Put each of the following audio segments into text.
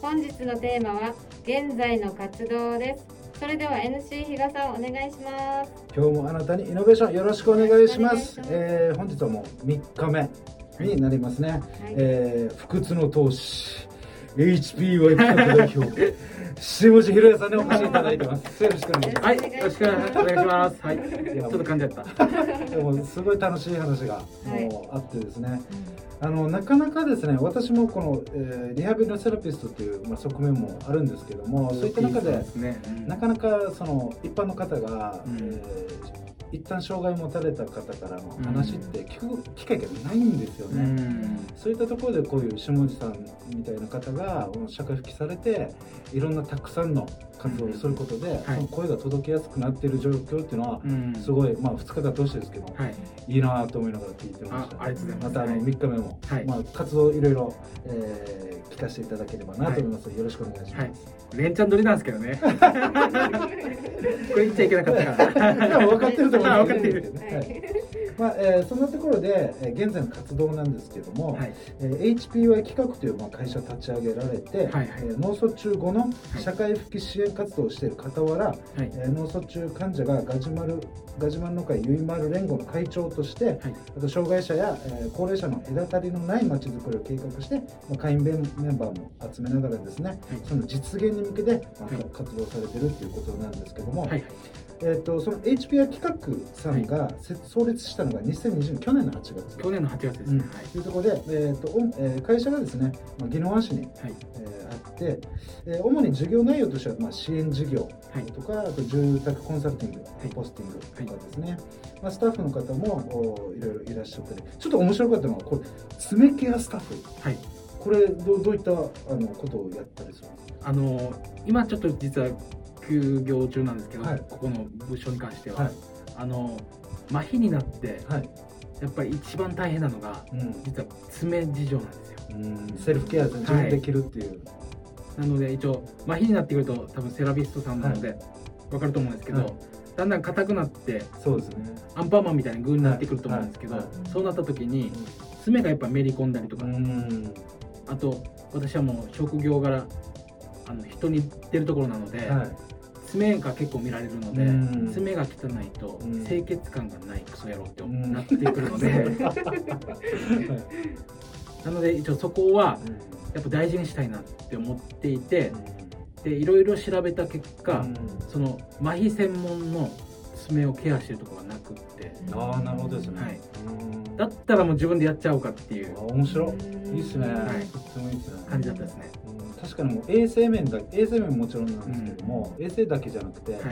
本日のテーマは現在の活動です。それでは NC 比嘉さんお願いします。今日もあなたにイノベーションよろしくお願いします。しえー本日はもう3日目になりますね、えー不屈の闘志 HPY 企画代表。下地宏也さんにお越しいただいてます。よろしくお願いしまはい、よろしくお願いします。はい、ちょっと噛んじゃった。すでもすごい楽しい話がはい。もうあってですね、あのなかなかですね私もこの、えーリハビリのセラピストという、まあ、側面もあるんですけどもそういった中ですね。なかなかその一般の方が、うん。えー一旦障害を持たれた方からの話って聞く機会がないんですようね。ん。そういったところでこういう下地さんみたいな方が社会復帰されていろんなたくさんの活動をすることで、はいその声が届けやすくなっている状況っていうのはうん。すごい、まあ、2日間通してですけど、はい。いいなと思いながら聞いてました、あありがとうございますたあのはい3日目も、はいまあ、活動いろいろ、えー聞かせていただければなと思います、よろしくお願いします、連チャン取りなんですけどね。これ言っちゃいけなかったから。分かってる分かってるはいまあえーそんなところで、えー現在の活動なんですけども、はい。えー HPY 企画という、まあ、会社を立ち上げられて、はいはいえー脳卒中後のい社会復帰支援活動をしている傍ら、はい。えー脳卒中患者がガジュマルガジュマルの会ゆいまる連合の会長として、はい。あと障害者や、えー高齢者の隔たりのないまちづくりを計画して、まあ、会員メンメンバーも集めながらですね、その実現に向けて、まあはい活動されてるっていうことなんですけども、はい。えー、とその HPI 企画さんがせ創立したのが2020年去年の8月去年の8月ですうんね。というところで、えーとおえー会社がですね、まあ、宜野湾市に、はい。はい。えーあって、えー主に事業内容としては、まあ、支援事業はい。とか、あと住宅コンサルティング、いポスティングとかですね、まあ、スタッフの方もおいろいろいらっしゃっててちょっと面白かったのはこれ爪ケアスタッフはい。これどうどういったあのことをやったりするんですあの今ちょっと実は休業中なんですけど、はい。ここの部署に関しては、はい。あの麻痺になってかはい、やっぱり一番大変なのがうん。実は爪事情なんですよ。うん、セルフケアで自分できるっていう、なので一応麻痺になってくると多分セラピストさんなので分かると思うんですけど、はい。だんだん硬くなってそうですね。アンパンマンみたいにグーになってくると思うんですけど、はい。はそうなった時に爪がやっぱめり込んだりとか、うん。あと私はもう職業柄あの人に出るところなので、はい爪が結構見られるので、うん。爪が汚いとうん。清潔感がないクソ野郎ってうん。なってくるので、なので一応そこはやっぱ大事にしたいなって思っていてでいろいろ調べた結果、その麻痺専門の爪をケアしてるところがなくって。ああなるほどですね、はい。うん。だったらもう自分でやっちゃおうかっていう。あ面白い。いいっすね、はい。とってもいいっすね。感じだったですね。うん確かにもう衛生面だ衛生面ももちろんなんですけども、衛生だけじゃなくて、はい。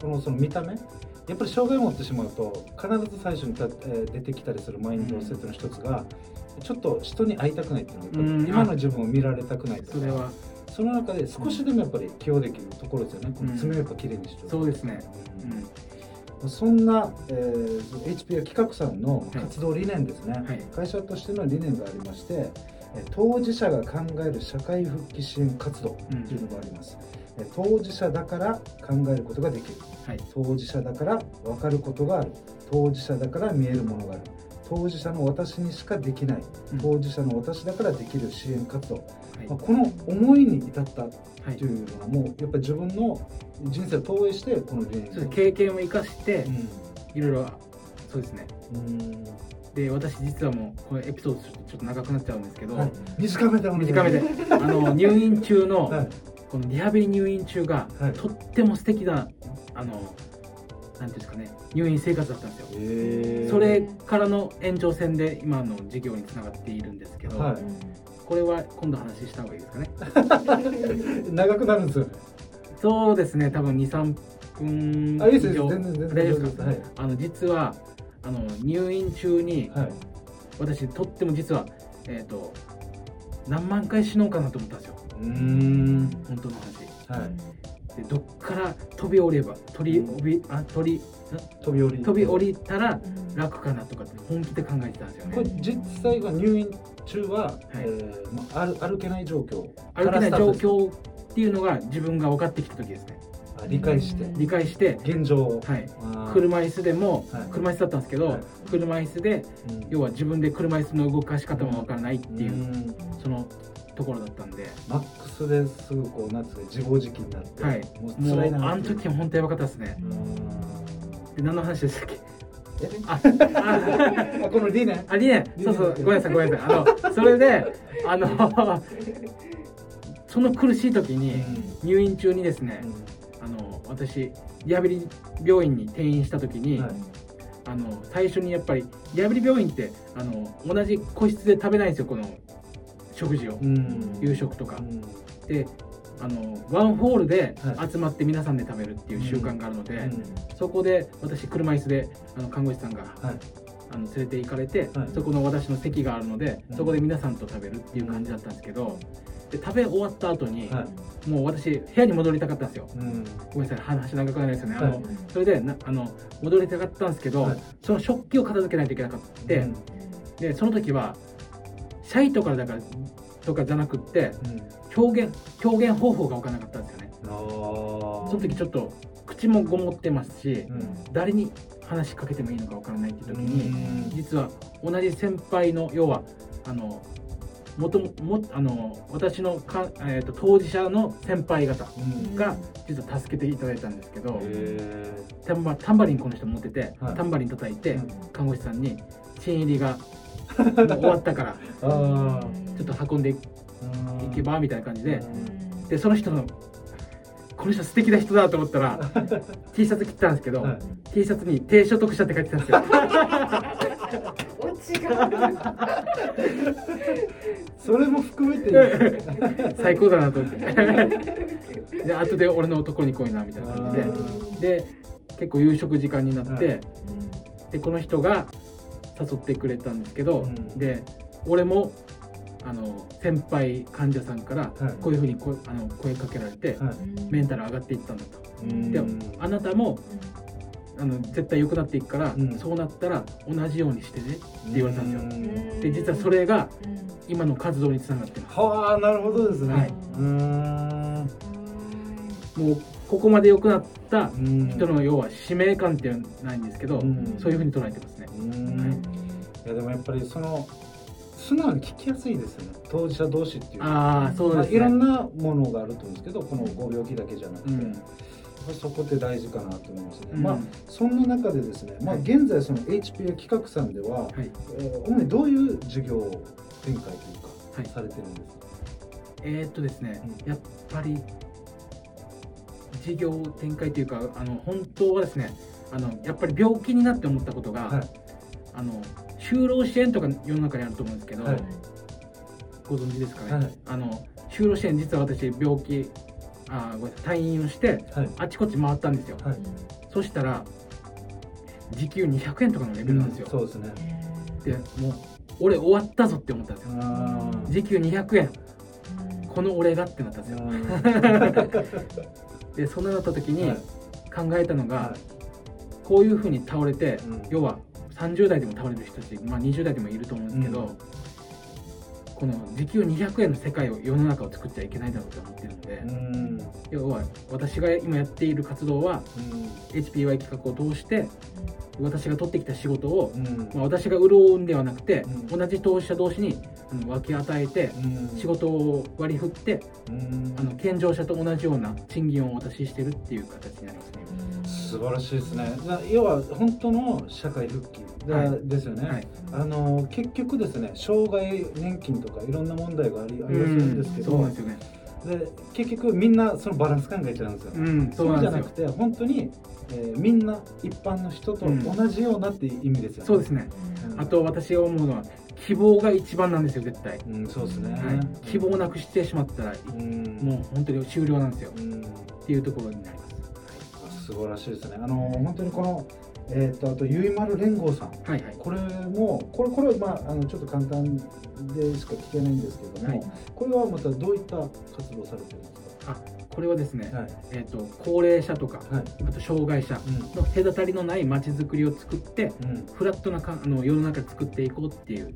このその見た目やっぱり障害を持ってしまうと必ず最初にた、えー出てきたりするマインドセットの一つが、ちょっと人に会いたくないっていうのが、うん。今の自分を見られたくないとかそれは。その中で少しでもやっぱり起用できるところですよね、この爪をやっぱきれいにしておくそうですね。うん。そんな、えー、HPR 企画さんの活動理念ですね、はい。会社としての理念がありましてえー当事者が考える社会復帰支援活動というのがあります、えー当事者だから考えることができる。はい。当事者だから分かることがある。当事者だから見えるものがある。当事者の私にしかできない。うん。当事者の私だからできる支援活動、はい。まあ、この思いに至ったはい。というのはもうやっぱり自分の人生を投影してこの理念経験を生かしてうん。いろいろそうですね。うんで私実はもうこれエピソードちょっと長くなっちゃうんですけど、はい、短めで短めで。あの入院中の、はい。このリハビリ入院中が、はい。とっても素敵なあのなんていうんですかね入院生活だったんですよ、それからの延長線で今の授業につながっているんですけど、はい。これは今度話した方がいいですかね。長くなるんですよ。ねそうですね多分23分あいいです以上よ全然全然大丈夫ですか？はい。あの実はあの入院中にはい。私とっても実はえっ、と何万回死のうかなと思ったんですよ。うーん。本当の話。はい。でどっから飛び降りれば飛び降りあ飛び飛び降り飛び降りたら楽かなとかって本気で考えてたんですよね。これ実際が入院中は、えーまあ、歩歩けない状況歩けない状況っていうのが自分が分かってきた時ですねあ理解して。理解して、現状を。はい、車椅子でも、はい。車椅子だったんですけど、はい。車椅子でうん。要は自分で車椅子の動かし方もわからないっていう、ん。そのところだったんで、マックスですぐこうなんつうか自暴自棄になって、はい。もう辛いなあの時は本当やばかったですね。うん。で何の話でしたっけ？え？あ、ああこの理念あ、理念。そうそう、ごめんなさい、ごめんなさい。あの、それで、あの、その苦しい時に、入院中にですね、あの、私、リハビリ病院に転院した時に、はい。あの、最初にやっぱり、リハビリ病院って、あの、同じ個室で食べないんですよ、この食事を。うん。夕食とか。う。ん。で、あの、ワンホールではい。集まって皆さんで食べるっていう習慣があるので、うん。そこで私、車椅子で、あの、看護師さんが、はい。あの連れて行かれて、はい。そこの私の席があるので、うん。そこで皆さんと食べるっていう感じだったんですけど、で食べ終わった後に、はもう私部屋に戻りたかったんですよ。うん。ごめんなさい話長くなりますよね、あはのそれでなあの戻りたかったんですけど、はい。その食器を片付けないといけなかった、うん。でその時はシャイとかだからとかじゃなくってうん。表現表現方法が分からなかったんですよね。その時ちょっと口もごもってますし、うん。誰に話しかけてもいいのか分からないっていう時に、うん。実は同じ先輩の要はあのもとももあの私のか、えー、と当事者の先輩方うん。が実は助けていただいたんですけど、へタンバタンバリンこの人持ってて、はい。タンバリン叩いて、うん。看護師さんに「新入りが終わったから ちょっと運んでいーけば」みたいな感じで。うん。でその人のこの人素敵な人だと思ったら T シャツ着てたんですけど、はい。T シャツに低所得者って書いてたんですよ それも含めていい 最高だなと思って。で後で俺のところに来いなみたいな感じで。で結構夕食時間になって、はい。でこの人が誘ってくれたんですけど、うん。で俺もあの先輩患者さんからはい。こういうふうにこあの声かけられて、はい。メンタル上がっていったんだと、うん。であなたもあの絶対良くなっていくから、うん。そうなったら同じようにしてねって言われたんですよ、うん。で実はそれが今の活動につながってますはあなるほどですね、はい。うーん。もうここまで良くなったうん。人の要は使命感っていうのはないんですけど、うん。そういうふうに捉えてますね、うん。い。やでもやっぱりその素直に聞きやすいですよね。当事者同士っていうああそうまあ、ですね、いろんなものがあると思うんですけどこのご病気だけじゃなくて、うんそこって大事かなと思いますね、うん。まあそんな中でですね、まあ、はい現在その HPA 企画さんでは、はい。えー主にどういう事業展開というか、はい。されてるんですか？えーっとですね、うん。やっぱり事業展開というかあの本当はですねあのやっぱり病気になって思ったことが、はい。あの就労支援とか世の中にあると思うんですけど、はい。ご存知ですかね、はい。あの就労支援実は私病気あーごめんなさい。退院をしてはい。あちこち回ったんですよ、はい。そしたら時給200円とかのレベルなんですよ、そうですね。でもう俺終わったぞって思ったんですよ。時給200円。この俺がってなったんですよ。うん。でそんななった時にはい。考えたのが、はい。こういうふうに倒れて、うん。要は30代でも倒れる人たち、まあ、20代でもいると思うんですけど、うんこの時給200円の世界を世の中を作っちゃいけないだろうと思ってるので、うん。要は私が今やっている活動はうん HPY 企画を通して私が取ってきた仕事を、うん。まあ、私が潤うんではなくて、うん。同じ当事者同士に分け与えてうん。仕事を割り振ってうん。あの健常者と同じような賃金をお渡ししてるっていう形になりますね。素晴らしいですね。な要は本当の社会復帰だはい。ですよね、はい。あの結局ですね障害年金とかいろんな問題がありありんですけど、そうなんでね。で結局みんなそのバランス考えちゃうんですよ、うん、そそうじゃなく。て本当に、えーみんな一般の人と同じようなっていう意味ですよね、そうですね。うんあと私が思うのは希望が一番なんですよ絶対。うん、そうですね、はい、希望なくしてしまったら、うんもう本当に終了なんですようんっていうところになります。素晴らしいですねあの本当にこのえっ、とあとゆいまる連合さん。はいはい。これもこれこれはまああのちょっと簡単でしか聞けないんですけども、はい。これはまたどういった活動をされてるんですあこれはですね、かはい。えっ、と高齢者とかはい。あと障害者の隔たりのない街づくりを作ってうん。うんフラットなかあの世の中で作っていこうっていう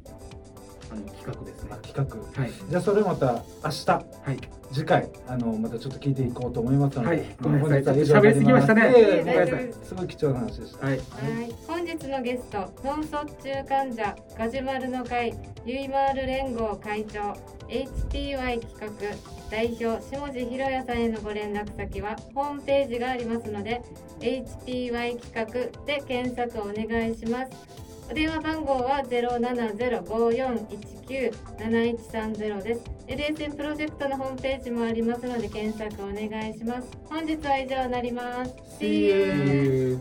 企画ですね。あ企画。はい。じゃあそれまた明日。はい。次回あのまたちょっと聞いていこうと思いますので、はい。ごめんなさい。喋りすぎましたね。いえいえごめんなさい。すごい貴重な話でした。はい。はい、本日のゲスト脳卒中患者ガジュマルの会ゆいまーる連合会長 HPY 企画代表下地ひろやさんへのご連絡先はホームページがありますので HPY 企画で検索お願いしますお電話番号は070-5419-7130です。LSN プロジェクトのホームページもありますので検索お願いします。本日は以上になります。See you!